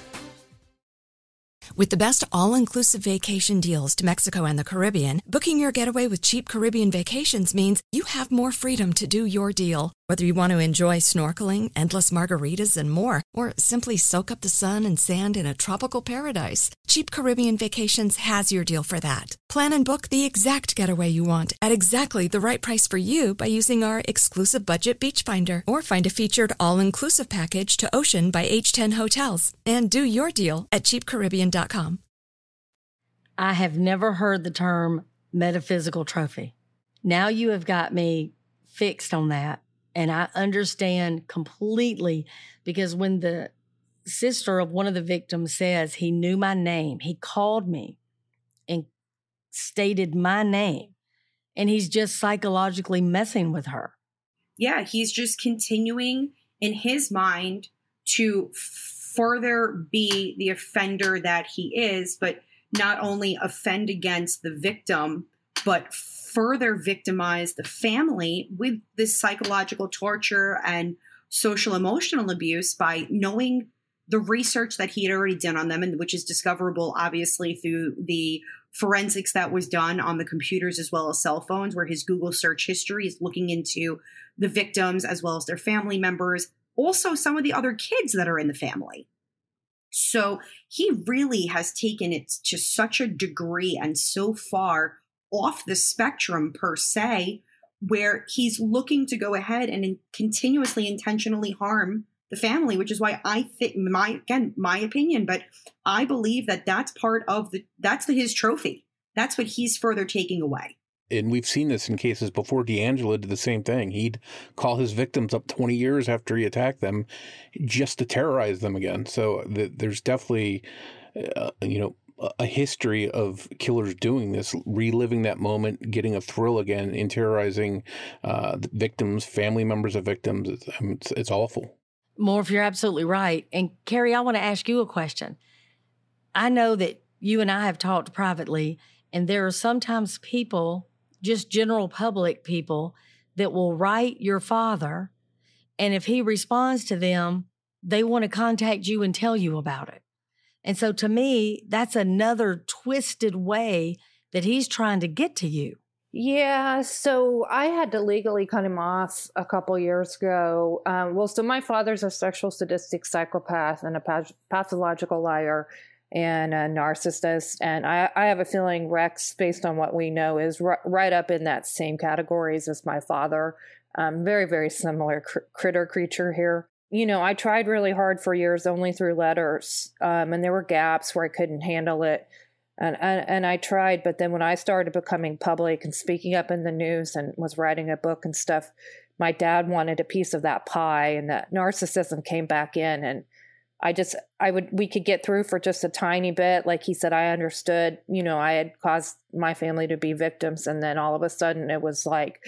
With the best all inclusive vacation deals to Mexico and the Caribbean, booking your getaway with cheap Caribbean vacations means you have more freedom to do your deal. Whether you want to enjoy snorkeling, endless margaritas, and more, or simply soak up the sun and sand in a tropical paradise, Cheap Caribbean Vacations has your deal for that. Plan and book the exact getaway you want at exactly the right price for you by using our exclusive budget beach finder or find a featured all-inclusive package to Ocean by H10 Hotels and do your deal at cheapcaribbean.com. I have never heard the term metaphysical trophy. Now you have got me fixed on that and I understand completely because when the sister of one of the victims says he knew my name, he called me and stated my name, and he's just psychologically messing with her. Yeah, he's just continuing in his mind to further be the offender that he is, but not only offend against the victim, but further victimize the family with this psychological torture and social emotional abuse by knowing the research that he had already done on them and which is discoverable obviously through the forensics that was done on the computers as well as cell phones where his google search history is looking into the victims as well as their family members also some of the other kids that are in the family. So he really has taken it to such a degree and so far off the spectrum per se, where he's looking to go ahead and continuously intentionally harm the family, which is why I think my again my opinion, but I believe that that's part of the that's the, his trophy. That's what he's further taking away. And we've seen this in cases before. DeAngelo did the same thing. He'd call his victims up 20 years after he attacked them just to terrorize them again. So the, there's definitely, uh, you know, a history of killers doing this, reliving that moment, getting a thrill again, in terrorizing uh, victims, family members of victims. It's, it's awful. Morph, you're absolutely right. And Kerri, I want to ask you a question. I know that you and I have talked privately, and there are sometimes people, just general public people, that will write your father. And if he responds to them, they want to contact you and tell you about it. And so to me, that's another twisted way that he's trying to get to you. Yeah, so I had to legally cut him off a couple years ago. Um, well, so my father's a sexual sadistic psychopath and a pathological liar and a narcissist. And I, I, have a feeling Rex, based on what we know, is r- right up in that same categories as my father. Um, very, very similar cr- critter creature here you know, I tried really hard for years only through letters, um, and there were gaps where I couldn't handle it. And, and, and I tried, but then when I started becoming public and speaking up in the news and was writing a book and stuff, my dad wanted a piece of that pie, and that narcissism came back in. And I just, I would, we could get through for just a tiny bit. Like he said, I understood, you know, I had caused my family to be victims, and then all of a sudden it was like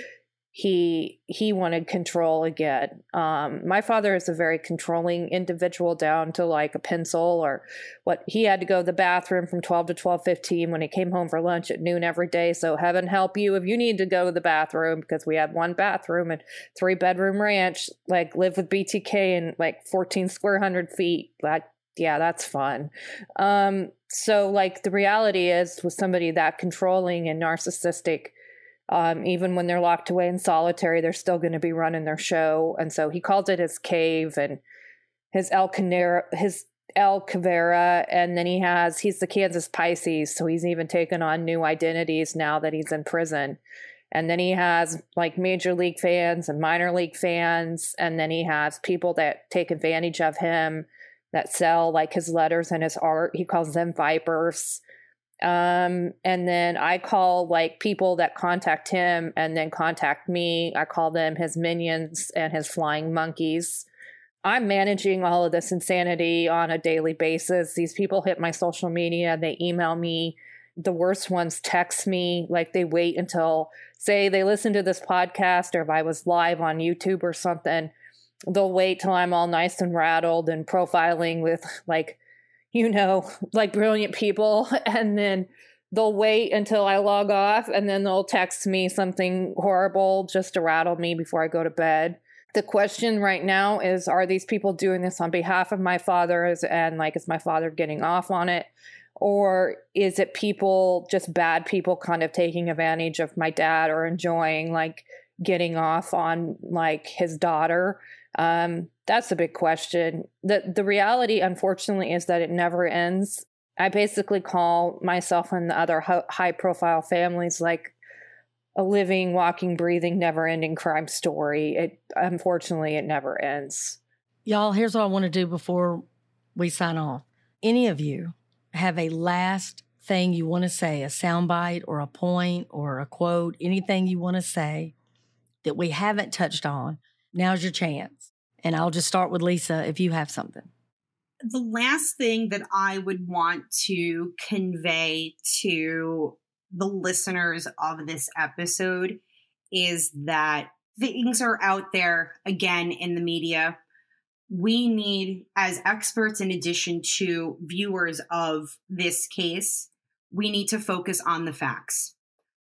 he he wanted control again. Um, my father is a very controlling individual down to like a pencil or what he had to go to the bathroom from 12 to 12:15 when he came home for lunch at noon every day. So heaven help you if you need to go to the bathroom because we had one bathroom and three bedroom ranch like live with BTK and like 14 square hundred feet. like yeah, that's fun. Um, so like the reality is with somebody that controlling and narcissistic um, even when they're locked away in solitary, they're still going to be running their show. And so he calls it his cave and his El Canera, his El Cavera, and then he has he's the Kansas Pisces, so he's even taken on new identities now that he's in prison. And then he has like major league fans and minor league fans, and then he has people that take advantage of him that sell like his letters and his art. He calls them vipers. Um, and then I call like people that contact him and then contact me. I call them his minions and his flying monkeys. I'm managing all of this insanity on a daily basis. These people hit my social media, they email me. The worst ones text me, like they wait until, say, they listen to this podcast or if I was live on YouTube or something, they'll wait till I'm all nice and rattled and profiling with like you know, like brilliant people. And then they'll wait until I log off and then they'll text me something horrible just to rattle me before I go to bed. The question right now is are these people doing this on behalf of my father and like is my father getting off on it? Or is it people, just bad people, kind of taking advantage of my dad or enjoying like getting off on like his daughter? Um, that's a big question. The the reality, unfortunately, is that it never ends. I basically call myself and the other high profile families like a living, walking, breathing, never ending crime story. It unfortunately it never ends. Y'all, here's what I want to do before we sign off. Any of you have a last thing you want to say, a soundbite or a point or a quote, anything you want to say that we haven't touched on, now's your chance. And I'll just start with Lisa if you have something. The last thing that I would want to convey to the listeners of this episode is that things are out there again in the media. We need, as experts, in addition to viewers of this case, we need to focus on the facts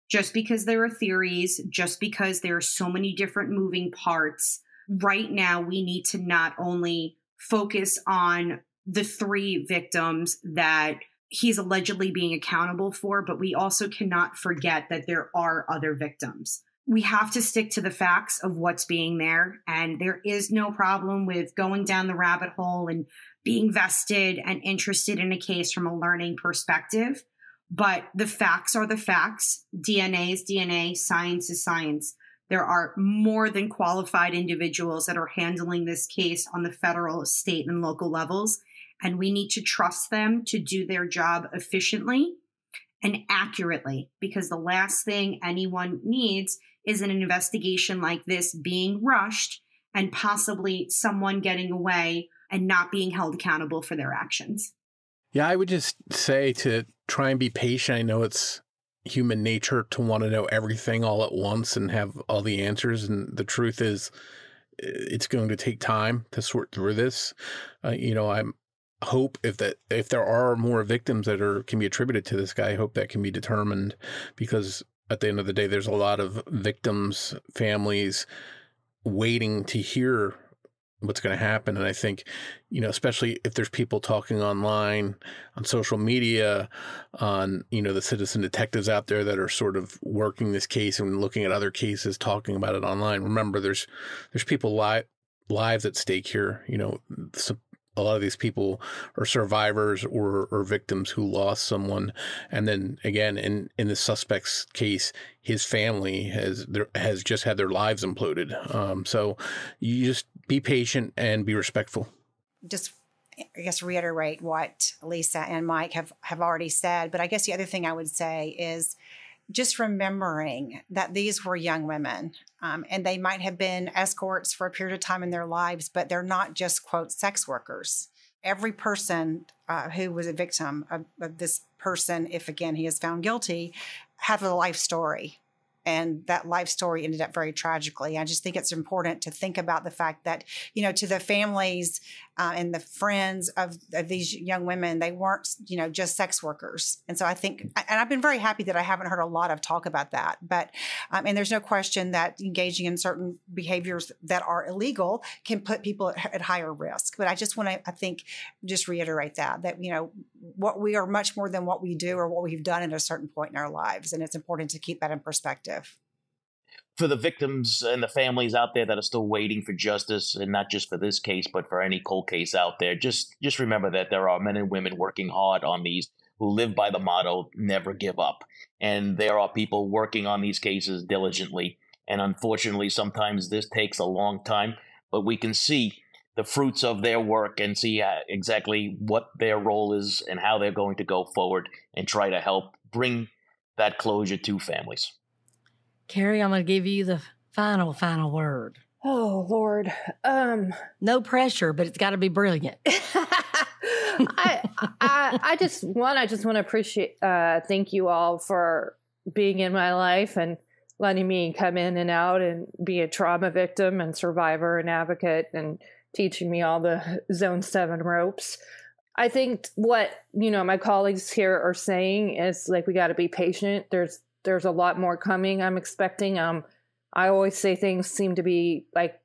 just because there are theories, just because there are so many different moving parts, right now we need to not only focus on the three victims that he's allegedly being accountable for, but we also cannot forget that there are other victims. We have to stick to the facts of what's being there. And there is no problem with going down the rabbit hole and being vested and interested in a case from a learning perspective. But the facts are the facts. DNA is DNA, science is science. There are more than qualified individuals that are handling this case on the federal, state, and local levels. And we need to trust them to do their job efficiently and accurately because the last thing anyone needs is an investigation like this being rushed and possibly someone getting away and not being held accountable for their actions. Yeah, I would just say to try and be patient. I know it's human nature to want to know everything all at once and have all the answers. And the truth is, it's going to take time to sort through this. Uh, you know, I'm hope if that if there are more victims that are can be attributed to this guy, I hope that can be determined because at the end of the day, there's a lot of victims, families waiting to hear what's going to happen. And I think, you know, especially if there's people talking online, on social media, on, you know, the citizen detectives out there that are sort of working this case and looking at other cases, talking about it online. Remember, there's there's people li- lives at stake here. You know, some, a lot of these people are survivors or, or victims who lost someone. And then again, in, in the suspect's case, his family has has just had their lives imploded. Um, so you just be patient and be respectful. Just I guess reiterate what Lisa and Mike have have already said. But I guess the other thing I would say is just remembering that these were young women um, and they might have been escorts for a period of time in their lives, but they're not just, quote, sex workers. Every person uh, who was a victim of, of this person, if again he is found guilty, have a life story and that life story ended up very tragically. I just think it's important to think about the fact that, you know, to the families uh, and the friends of, of these young women, they weren't, you know, just sex workers. And so I think, and I've been very happy that I haven't heard a lot of talk about that. But, um, and there's no question that engaging in certain behaviors that are illegal can put people at, at higher risk. But I just want to, I think, just reiterate that, that, you know, what we are much more than what we do or what we've done at a certain point in our lives. And it's important to keep that in perspective for the victims and the families out there that are still waiting for justice, and not just for this case, but for any cold case out there, just just remember that there are men and women working hard on these who live by the motto "never give up," and there are people working on these cases diligently. And unfortunately, sometimes this takes a long time, but we can see the fruits of their work and see uh, exactly what their role is and how they're going to go forward and try to help bring that closure to families. Kerri, I'm going to give you the final, final word. Oh Lord. Um no pressure, but it's got to be brilliant. I, I I just one I just want to appreciate uh thank you all for being in my life and letting me come in and out and be a trauma victim and survivor and advocate and teaching me all the zone 7 ropes. I think what, you know, my colleagues here are saying is like we got to be patient. There's there's a lot more coming I'm expecting. Um I always say things seem to be like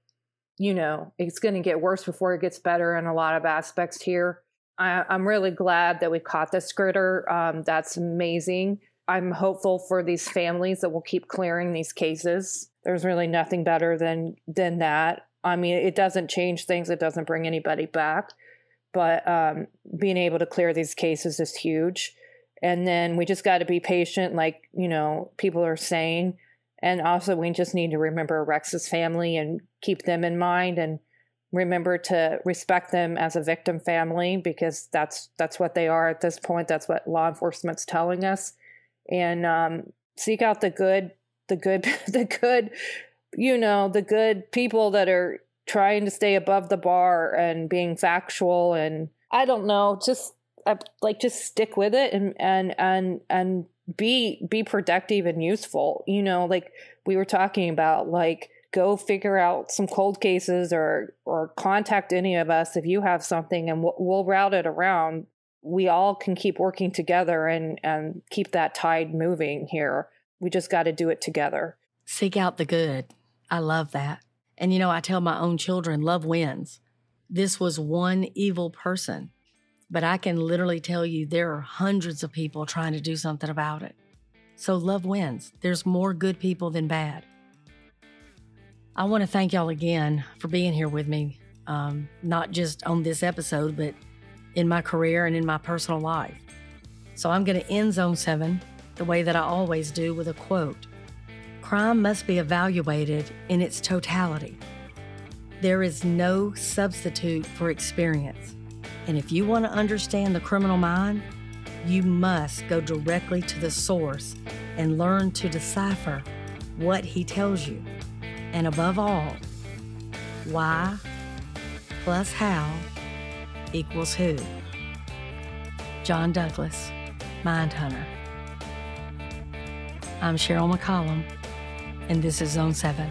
you know, it's going to get worse before it gets better in a lot of aspects here. I, am really glad that we caught this critter. Um, that's amazing. I'm hopeful for these families that will keep clearing these cases. There's really nothing better than than that. I mean, it doesn't change things. It doesn't bring anybody back, but um, being able to clear these cases is huge. And then we just got to be patient, like you know, people are saying. And also, we just need to remember Rex's family and keep them in mind, and remember to respect them as a victim family because that's that's what they are at this point. That's what law enforcement's telling us, and um, seek out the good, the good, the good you know, the good people that are trying to stay above the bar and being factual and I don't know, just uh, like just stick with it and and and and be be productive and useful. You know, like we were talking about like go figure out some cold cases or or contact any of us if you have something and we'll, we'll route it around we all can keep working together and and keep that tide moving here we just got to do it together seek out the good I love that. And you know, I tell my own children, love wins. This was one evil person, but I can literally tell you there are hundreds of people trying to do something about it. So love wins. There's more good people than bad. I want to thank y'all again for being here with me, um, not just on this episode, but in my career and in my personal life. So I'm going to end Zone 7 the way that I always do with a quote crime must be evaluated in its totality. There is no substitute for experience. And if you want to understand the criminal mind, you must go directly to the source and learn to decipher what he tells you. And above all, why plus how equals who. John Douglas, Mindhunter. I'm Sheryl McCollum and this is Zone 7.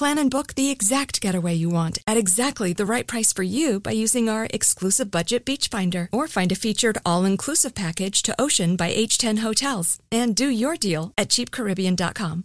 Plan and book the exact getaway you want at exactly the right price for you by using our exclusive budget beach finder or find a featured all-inclusive package to Ocean by H10 Hotels and do your deal at cheapcaribbean.com.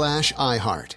slash iHeart.